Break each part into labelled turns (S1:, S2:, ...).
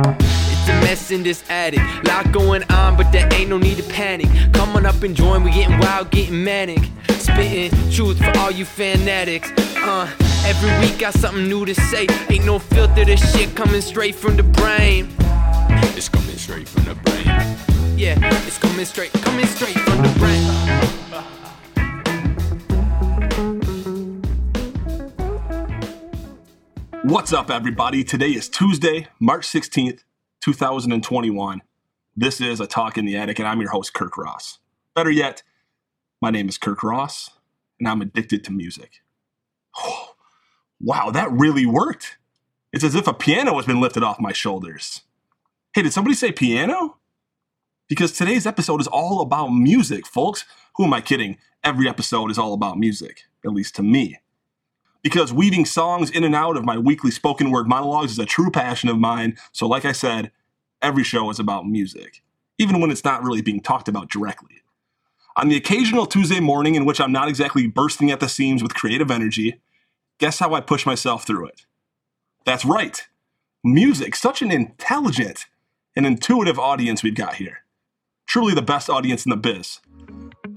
S1: It's a mess in this attic. Lot going on, but there ain't no need to panic. Come on up and join, we getting wild, getting manic. Spitting truth for all you fanatics. Uh, every week got something new to say. Ain't no filter, this shit coming straight from the brain.
S2: It's coming straight from the brain.
S1: Yeah, it's coming straight, coming straight from the brain.
S3: What's up, everybody? Today is Tuesday, March 16th, 2021. This is A Talk in the Attic, and I'm your host, Kirk Ross. Better yet, my name is Kirk Ross, and I'm addicted to music. wow, that really worked. It's as if a piano has been lifted off my shoulders. Hey, did somebody say piano? Because today's episode is all about music, folks. Who am I kidding? Every episode is all about music, at least to me because weaving songs in and out of my weekly spoken word monologues is a true passion of mine. So, like I said, every show is about music, even when it's not really being talked about directly. On the occasional Tuesday morning in which I'm not exactly bursting at the seams with creative energy, guess how I push myself through it? That's right. Music, such an intelligent and intuitive audience we've got here. Truly the best audience in the biz.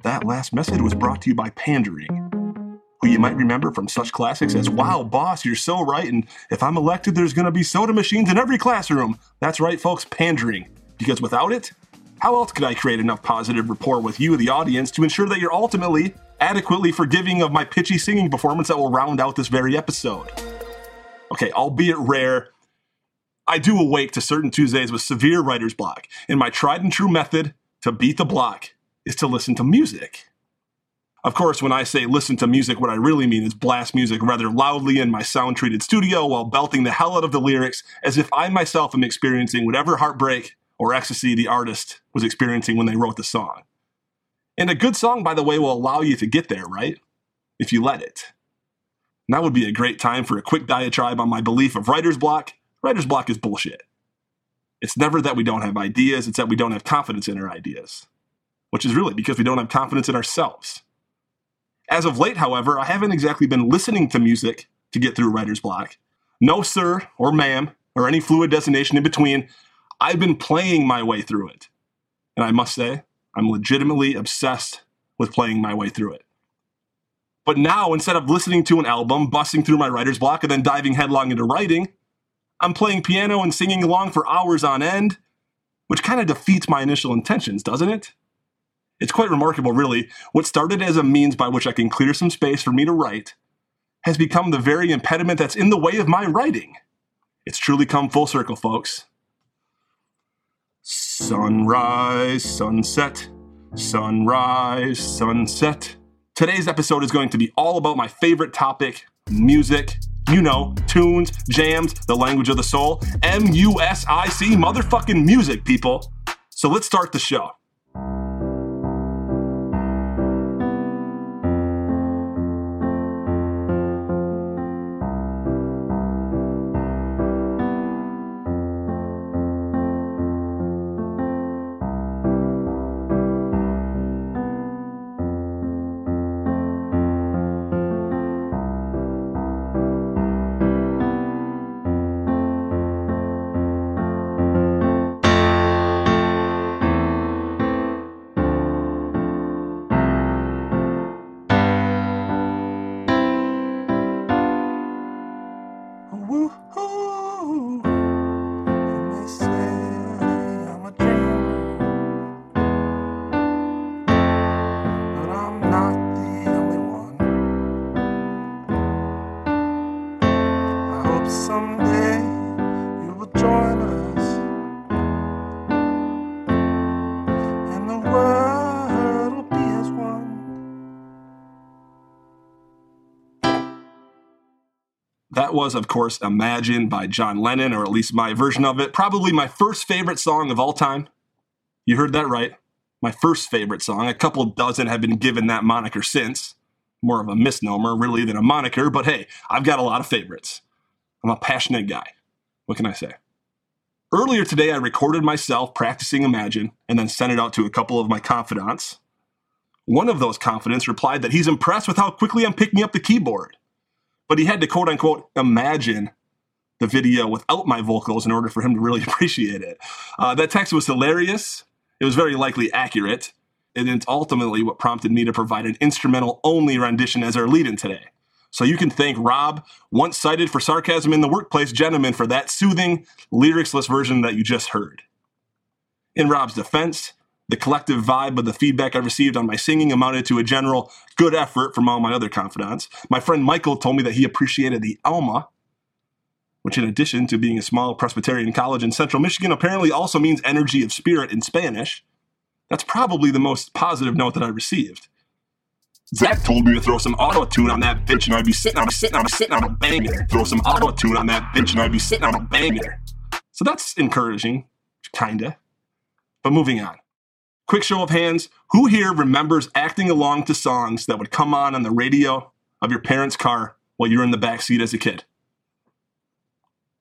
S3: That last message was brought to you by Pandering who you might remember from such classics as mm-hmm. Wow, boss, you're so right, and if I'm elected, there's gonna be soda machines in every classroom. That's right, folks, pandering. Because without it, how else could I create enough positive rapport with you, the audience, to ensure that you're ultimately adequately forgiving of my pitchy singing performance that will round out this very episode? Okay, albeit rare, I do awake to certain Tuesdays with severe writer's block, and my tried and true method to beat the block is to listen to music. Of course, when I say listen to music, what I really mean is blast music rather loudly in my sound treated studio while belting the hell out of the lyrics as if I myself am experiencing whatever heartbreak or ecstasy the artist was experiencing when they wrote the song. And a good song, by the way, will allow you to get there, right? If you let it. Now would be a great time for a quick diatribe on my belief of writer's block. Writer's block is bullshit. It's never that we don't have ideas, it's that we don't have confidence in our ideas, which is really because we don't have confidence in ourselves. As of late, however, I haven't exactly been listening to music to get through writer's block. No, sir, or ma'am, or any fluid designation in between. I've been playing my way through it. And I must say, I'm legitimately obsessed with playing my way through it. But now, instead of listening to an album, busting through my writer's block, and then diving headlong into writing, I'm playing piano and singing along for hours on end, which kind of defeats my initial intentions, doesn't it? It's quite remarkable, really. What started as a means by which I can clear some space for me to write has become the very impediment that's in the way of my writing. It's truly come full circle, folks. Sunrise, sunset, sunrise, sunset. Today's episode is going to be all about my favorite topic music. You know, tunes, jams, the language of the soul. M U S I C, motherfucking music, people. So let's start the show. That was, of course, Imagine by John Lennon, or at least my version of it. Probably my first favorite song of all time. You heard that right. My first favorite song. A couple dozen have been given that moniker since. More of a misnomer, really, than a moniker, but hey, I've got a lot of favorites. I'm a passionate guy. What can I say? Earlier today, I recorded myself practicing Imagine and then sent it out to a couple of my confidants. One of those confidants replied that he's impressed with how quickly I'm picking up the keyboard but he had to quote unquote imagine the video without my vocals in order for him to really appreciate it. Uh, that text was hilarious. It was very likely accurate. And it's ultimately what prompted me to provide an instrumental only rendition as our lead in today. So you can thank Rob, once cited for sarcasm in the workplace gentleman, for that soothing, lyricsless version that you just heard. In Rob's defense, the collective vibe of the feedback I received on my singing amounted to a general good effort from all my other confidants. My friend Michael told me that he appreciated the Alma, which, in addition to being a small Presbyterian college in central Michigan, apparently also means energy of spirit in Spanish. That's probably the most positive note that I received. Zach told me to throw some auto tune on that bitch and I'd be sitting on a sitting on a sitting on a banger. Throw some auto tune on that bitch and I'd be sitting on a banger. So that's encouraging, kinda. But moving on. Quick show of hands, who here remembers acting along to songs that would come on on the radio of your parents' car while you were in the back seat as a kid?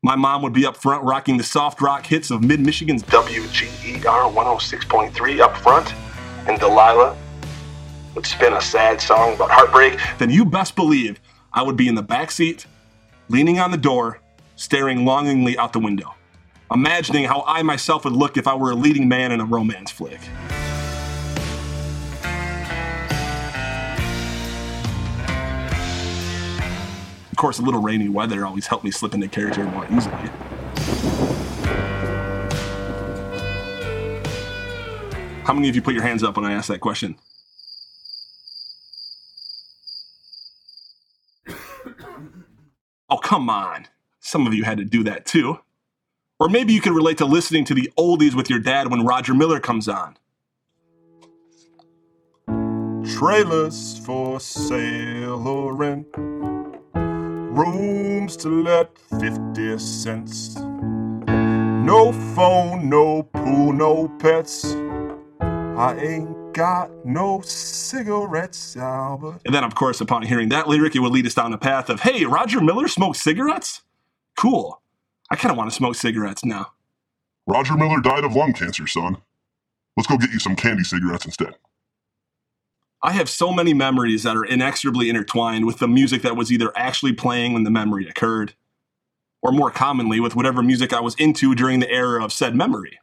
S3: My mom would be up front rocking the soft rock hits of mid Michigan's WGER 106.3 up front, and Delilah would spin a sad song about heartbreak, then you best believe I would be in the back seat, leaning on the door, staring longingly out the window, imagining how I myself would look if I were a leading man in a romance flick. Of course, a little rainy weather always helped me slip into character more easily. How many of you put your hands up when I asked that question? Oh, come on. Some of you had to do that too. Or maybe you can relate to listening to the oldies with your dad when Roger Miller comes on.
S4: Trailers for sale or rent. Rooms to let 50 cents. No phone, no pool, no pets. I ain't got no cigarettes, Albert.
S3: And then, of course, upon hearing that lyric, it would lead us down the path of, hey, Roger Miller smokes cigarettes? Cool. I kind of want to smoke cigarettes now.
S4: Roger Miller died of lung cancer, son. Let's go get you some candy cigarettes instead.
S3: I have so many memories that are inexorably intertwined with the music that was either actually playing when the memory occurred, or more commonly, with whatever music I was into during the era of said memory.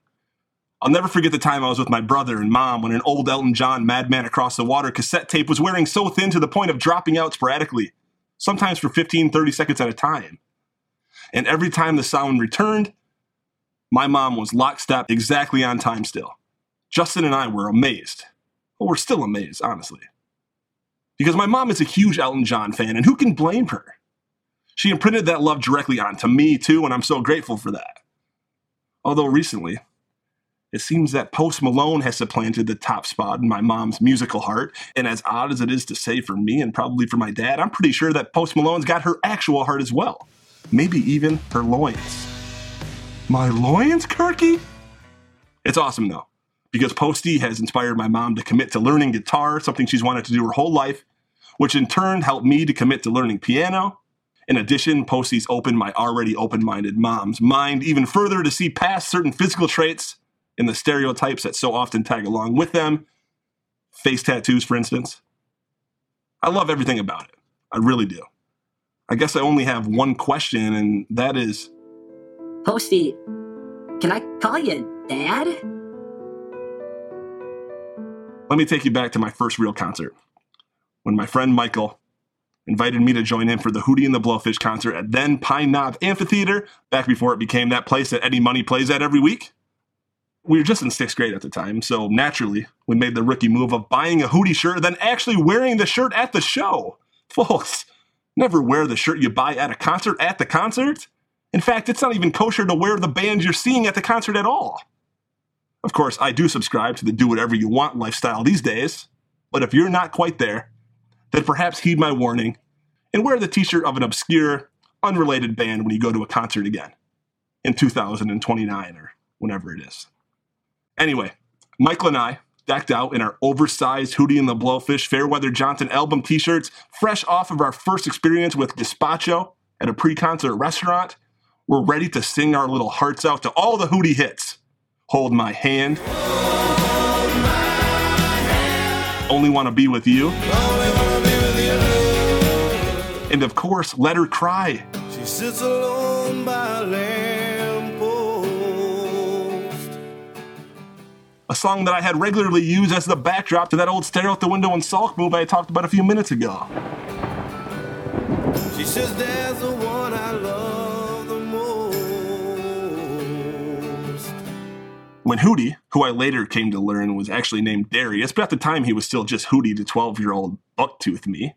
S3: I'll never forget the time I was with my brother and mom when an old Elton John Madman Across the Water cassette tape was wearing so thin to the point of dropping out sporadically, sometimes for 15, 30 seconds at a time. And every time the sound returned, my mom was lockstep exactly on time still. Justin and I were amazed. Well, we're still amazed, honestly. Because my mom is a huge Elton John fan, and who can blame her? She imprinted that love directly onto me, too, and I'm so grateful for that. Although recently, it seems that Post Malone has supplanted the top spot in my mom's musical heart, and as odd as it is to say for me and probably for my dad, I'm pretty sure that Post Malone's got her actual heart as well. Maybe even her loins. My loins, Kirky? It's awesome though, because Posty has inspired my mom to commit to learning guitar, something she's wanted to do her whole life, which in turn helped me to commit to learning piano. In addition, Posty's opened my already open minded mom's mind even further to see past certain physical traits and the stereotypes that so often tag along with them. Face tattoos, for instance. I love everything about it. I really do. I guess I only have one question, and that is
S5: Posty, can I call you Dad?
S3: let me take you back to my first real concert when my friend Michael invited me to join him for the Hootie and the Blowfish concert at then Pine Knob Amphitheater, back before it became that place that Eddie Money plays at every week. We were just in sixth grade at the time, so naturally, we made the rookie move of buying a Hootie shirt, then actually wearing the shirt at the show. Folks, never wear the shirt you buy at a concert at the concert. In fact, it's not even kosher to wear the band you're seeing at the concert at all. Of course, I do subscribe to the do whatever you want lifestyle these days, but if you're not quite there, then perhaps heed my warning and wear the t shirt of an obscure, unrelated band when you go to a concert again in 2029 or whenever it is. Anyway, Michael and I, decked out in our oversized Hootie and the Blowfish Fairweather Johnson album t shirts, fresh off of our first experience with Gazpacho at a pre concert restaurant, we're ready to sing our little hearts out to all the Hootie hits. Hold my hand. Only want to be with you. And of course, let her cry.
S6: sits alone by
S3: a song that I had regularly used as the backdrop to that old stare out the window and sulk move I talked about a few minutes ago.
S6: She says, There's the one I love the most.
S3: When Hootie, who I later came to learn was actually named Darius, but at the time he was still just Hootie to 12 year old bucktooth me.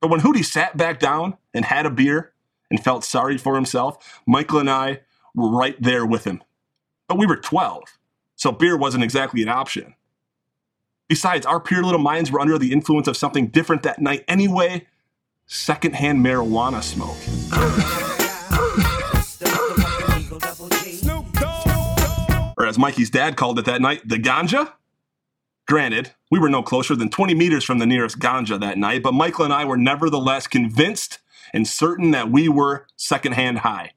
S3: But when Hootie sat back down and had a beer and felt sorry for himself, Michael and I were right there with him. But we were 12, so beer wasn't exactly an option. Besides, our pure little minds were under the influence of something different that night anyway secondhand marijuana smoke. or as Mikey's dad called it that night, the ganja? Granted, we were no closer than 20 meters from the nearest ganja that night, but Michael and I were nevertheless convinced and certain that we were secondhand high.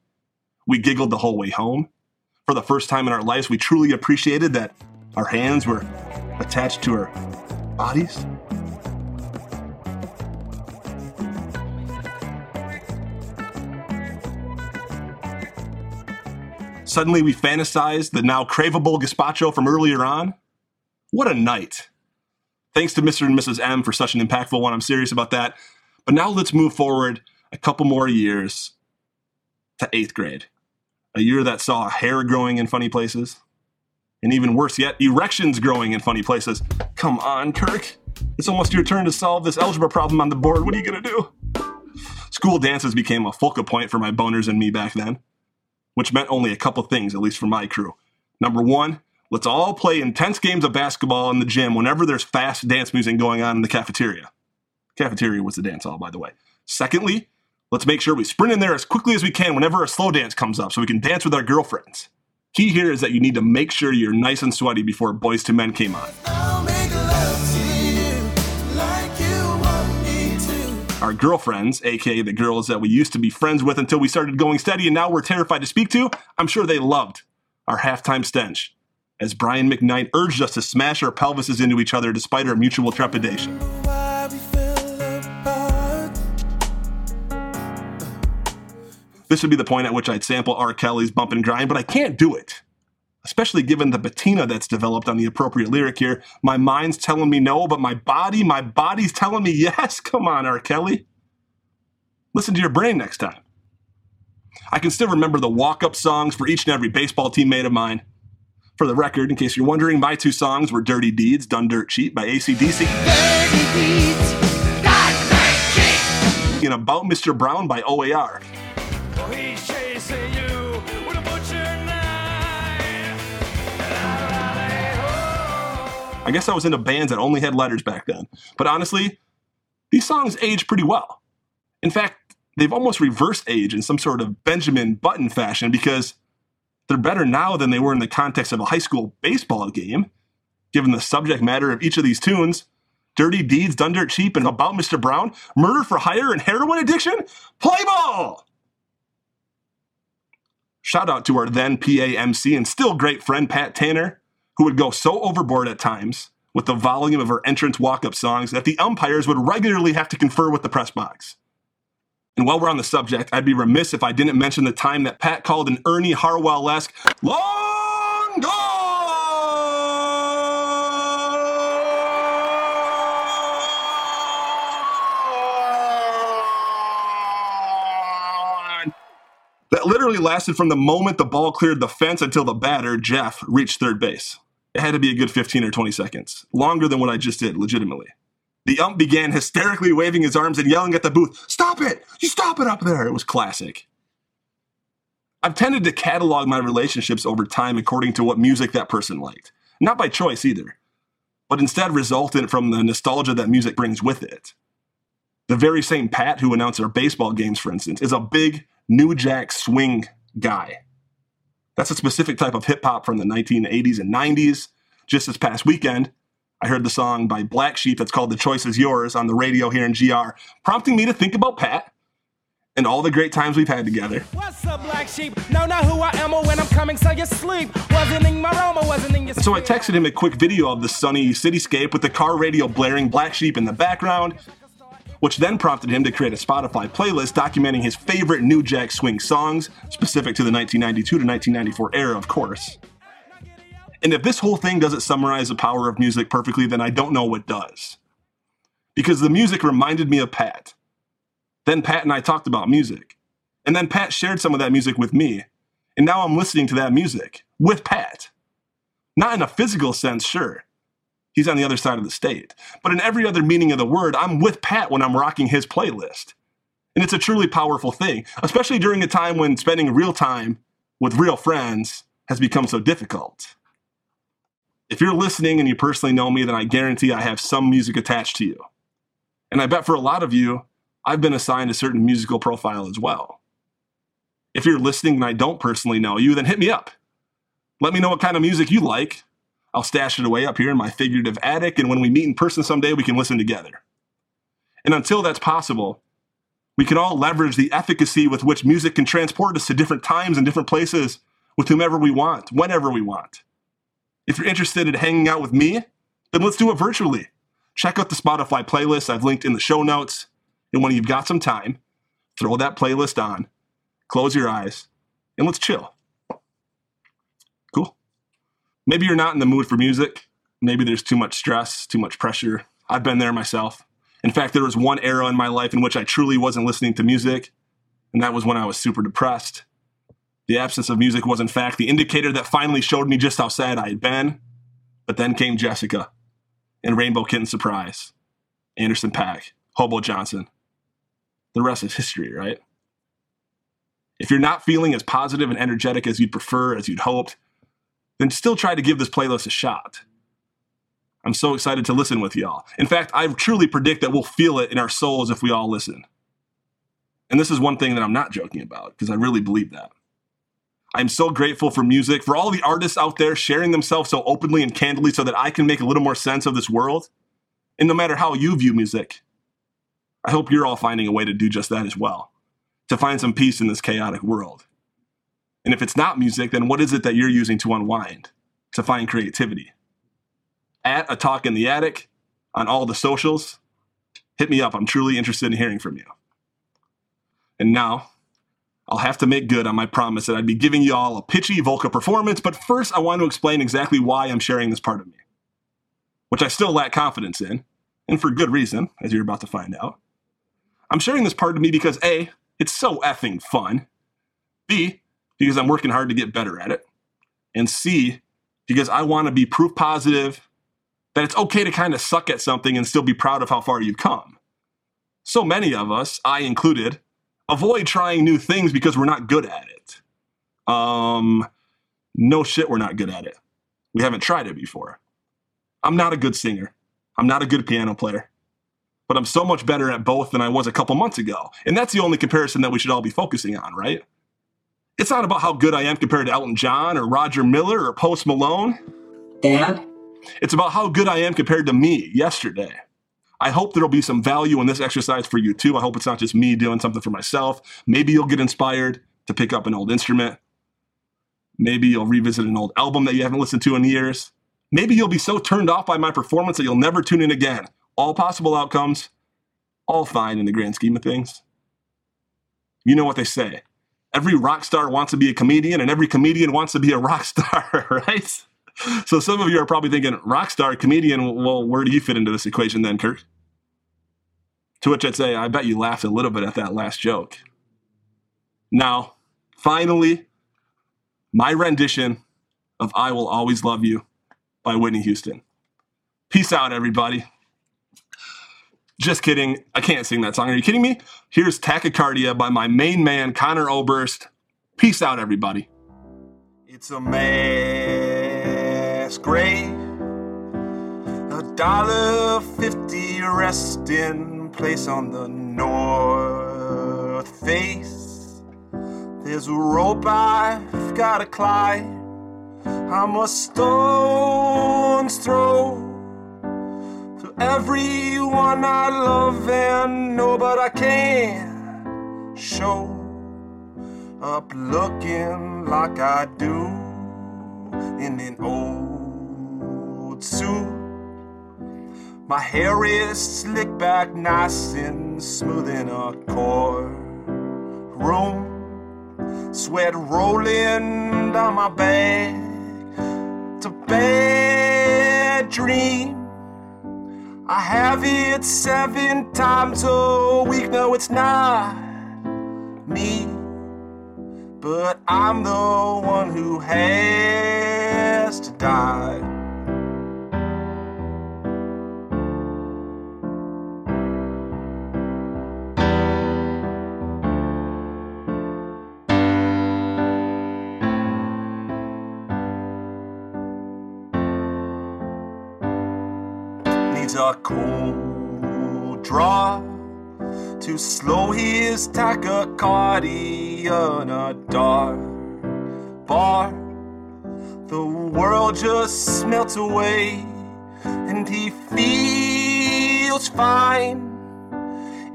S3: We giggled the whole way home. For the first time in our lives, we truly appreciated that our hands were attached to our bodies. Suddenly, we fantasized the now craveable gazpacho from earlier on. What a night! Thanks to Mr. and Mrs. M for such an impactful one. I'm serious about that. But now let's move forward a couple more years to eighth grade. A year that saw hair growing in funny places. And even worse yet, erections growing in funny places. Come on, Kirk. It's almost your turn to solve this algebra problem on the board. What are you going to do? School dances became a focal point for my boners and me back then which meant only a couple things, at least for my crew. Number one, let's all play intense games of basketball in the gym whenever there's fast dance music going on in the cafeteria. Cafeteria was the dance hall, by the way. Secondly, let's make sure we sprint in there as quickly as we can whenever a slow dance comes up so we can dance with our girlfriends. Key here is that you need to make sure you're nice and sweaty before Boyz II Men came on.
S6: I'll make love to you like you want me to.
S3: Our girlfriends, aka the girls that we used to be friends with until we started going steady and now we're terrified to speak to, I'm sure they loved our halftime stench. As Brian McKnight urged us to smash our pelvises into each other despite our mutual trepidation. This would be the point at which I'd sample R. Kelly's Bump and Grind, but I can't do it. Especially given the patina that's developed on the appropriate lyric here. My mind's telling me no, but my body, my body's telling me yes. Come on, R. Kelly. Listen to your brain next time. I can still remember the walk up songs for each and every baseball teammate of mine. For the record, in case you're wondering, my two songs were Dirty Deeds, Done Dirt Cheap by AC/DC, dirty deeds and About Mr. Brown by OAR. I guess I was into bands that only had letters back then. But honestly, these songs age pretty well. In fact, they've almost reversed age in some sort of Benjamin Button fashion because they're better now than they were in the context of a high school baseball game, given the subject matter of each of these tunes. Dirty Deeds, Done Dirt Cheap, and About Mr. Brown, Murder for Hire, and Heroin Addiction? Play ball! Shout out to our then PAMC and still great friend Pat Tanner, who would go so overboard at times with the volume of her entrance walk up songs that the umpires would regularly have to confer with the press box. And while we're on the subject, I'd be remiss if I didn't mention the time that Pat called an Ernie Harwell esque long gone! That literally lasted from the moment the ball cleared the fence until the batter, Jeff, reached third base. It had to be a good 15 or 20 seconds, longer than what I just did, legitimately. The ump began hysterically waving his arms and yelling at the booth, Stop it! You stop it up there! It was classic. I've tended to catalog my relationships over time according to what music that person liked. Not by choice either, but instead resultant from the nostalgia that music brings with it. The very same Pat who announced our baseball games, for instance, is a big New Jack swing guy. That's a specific type of hip hop from the 1980s and 90s. Just this past weekend, I heard the song by Black Sheep that's called The Choice Is Yours on the radio here in GR, prompting me to think about Pat and all the great times we've had together.
S7: What's up, black sheep? No, not who I am or when I'm coming, so you sleep. Wasn't in my room or wasn't in your
S3: And so I texted him a quick video of the sunny cityscape with the car radio blaring Black Sheep in the background. Which then prompted him to create a Spotify playlist documenting his favorite New Jack Swing songs, specific to the 1992 to 1994 era, of course. And if this whole thing doesn't summarize the power of music perfectly, then I don't know what does. Because the music reminded me of Pat. Then Pat and I talked about music. And then Pat shared some of that music with me. And now I'm listening to that music with Pat. Not in a physical sense, sure. He's on the other side of the state. But in every other meaning of the word, I'm with Pat when I'm rocking his playlist. And it's a truly powerful thing, especially during a time when spending real time with real friends has become so difficult. If you're listening and you personally know me, then I guarantee I have some music attached to you. And I bet for a lot of you, I've been assigned a certain musical profile as well. If you're listening and I don't personally know you, then hit me up. Let me know what kind of music you like. I'll stash it away up here in my figurative attic, and when we meet in person someday, we can listen together. And until that's possible, we can all leverage the efficacy with which music can transport us to different times and different places with whomever we want, whenever we want. If you're interested in hanging out with me, then let's do it virtually. Check out the Spotify playlist I've linked in the show notes. And when you've got some time, throw that playlist on, close your eyes, and let's chill. Maybe you're not in the mood for music. Maybe there's too much stress, too much pressure. I've been there myself. In fact, there was one era in my life in which I truly wasn't listening to music, and that was when I was super depressed. The absence of music was, in fact, the indicator that finally showed me just how sad I had been. But then came Jessica and Rainbow Kitten Surprise, Anderson .Paak, Hobo Johnson. The rest is history, right? If you're not feeling as positive and energetic as you'd prefer, as you'd hoped, then still try to give this playlist a shot. I'm so excited to listen with y'all. In fact, I truly predict that we'll feel it in our souls if we all listen. And this is one thing that I'm not joking about, because I really believe that. I'm so grateful for music, for all the artists out there sharing themselves so openly and candidly so that I can make a little more sense of this world. And no matter how you view music, I hope you're all finding a way to do just that as well, to find some peace in this chaotic world. And if it's not music, then what is it that you're using to unwind, to find creativity? At a talk in the attic, on all the socials, hit me up. I'm truly interested in hearing from you. And now, I'll have to make good on my promise that I'd be giving you all a pitchy Volca performance, but first I want to explain exactly why I'm sharing this part of me, which I still lack confidence in, and for good reason, as you're about to find out. I'm sharing this part of me because A, it's so effing fun, B, because I'm working hard to get better at it, and C, because I want to be proof positive that it's okay to kind of suck at something and still be proud of how far you've come. So many of us, I included, avoid trying new things because we're not good at it. Um, no shit, we're not good at it. We haven't tried it before. I'm not a good singer. I'm not a good piano player. But I'm so much better at both than I was a couple months ago. And that's the only comparison that we should all be focusing on, right? It's not about how good I am compared to Elton John or Roger Miller or Post Malone.
S5: Dad?
S3: It's about how good I am compared to me yesterday. I hope there'll be some value in this exercise for you too. I hope it's not just me doing something for myself. Maybe you'll get inspired to pick up an old instrument. Maybe you'll revisit an old album that you haven't listened to in years. Maybe you'll be so turned off by my performance that you'll never tune in again. All possible outcomes, all fine in the grand scheme of things. You know what they say. Every rock star wants to be a comedian, and every comedian wants to be a rock star, right? So some of you are probably thinking, rock star, comedian, well, where do you fit into this equation then, Kirk? To which I'd say, I bet you laughed a little bit at that last joke. Now, finally, my rendition of I Will Always Love You by Whitney Houston. Peace out, everybody. Just kidding. I can't sing that song. Are you kidding me? Here's Tachycardia by my main man, Conor Oberst. Peace out, everybody.
S6: It's a mass grave, a dollar fifty resting place on the north face. There's a rope I've gotta climb. I'm a stone's throw everyone I love and know, but I can't show up looking like I do in an old suit.
S3: My hair is slicked back nice and smooth in a court room. Sweat rolling down my back. A bad dream. I have it seven times a week. No, it's not me. But I'm the one who has to die. Needs a cold draw to slow his tachycardia in a dark bar. The world just melts away, and he feels fine.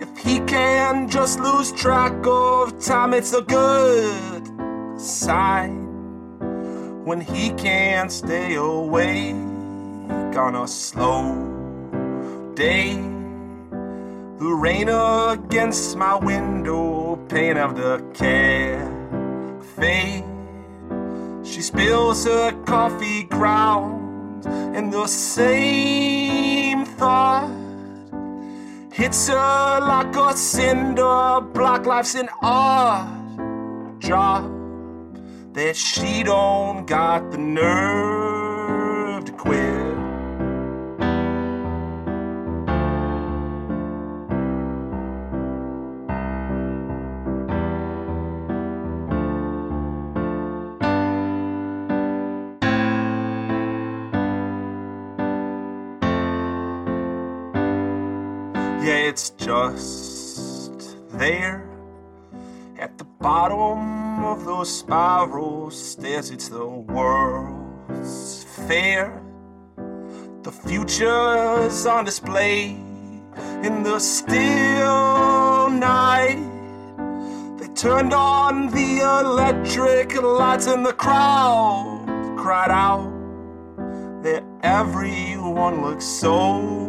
S3: If he can just lose track of time, it's a good sign. When he can't stay awake on a slow day. The rain against my window pane of the cafe. She spills her coffee grounds, and the same thought hits her like a cinder block. Life's an odd job that she don't got the nerve just there at the bottom of those spiral stairs. It's the world's fair. The future's on display in the still night. They turned on the electric lights and the crowd cried out that everyone looks so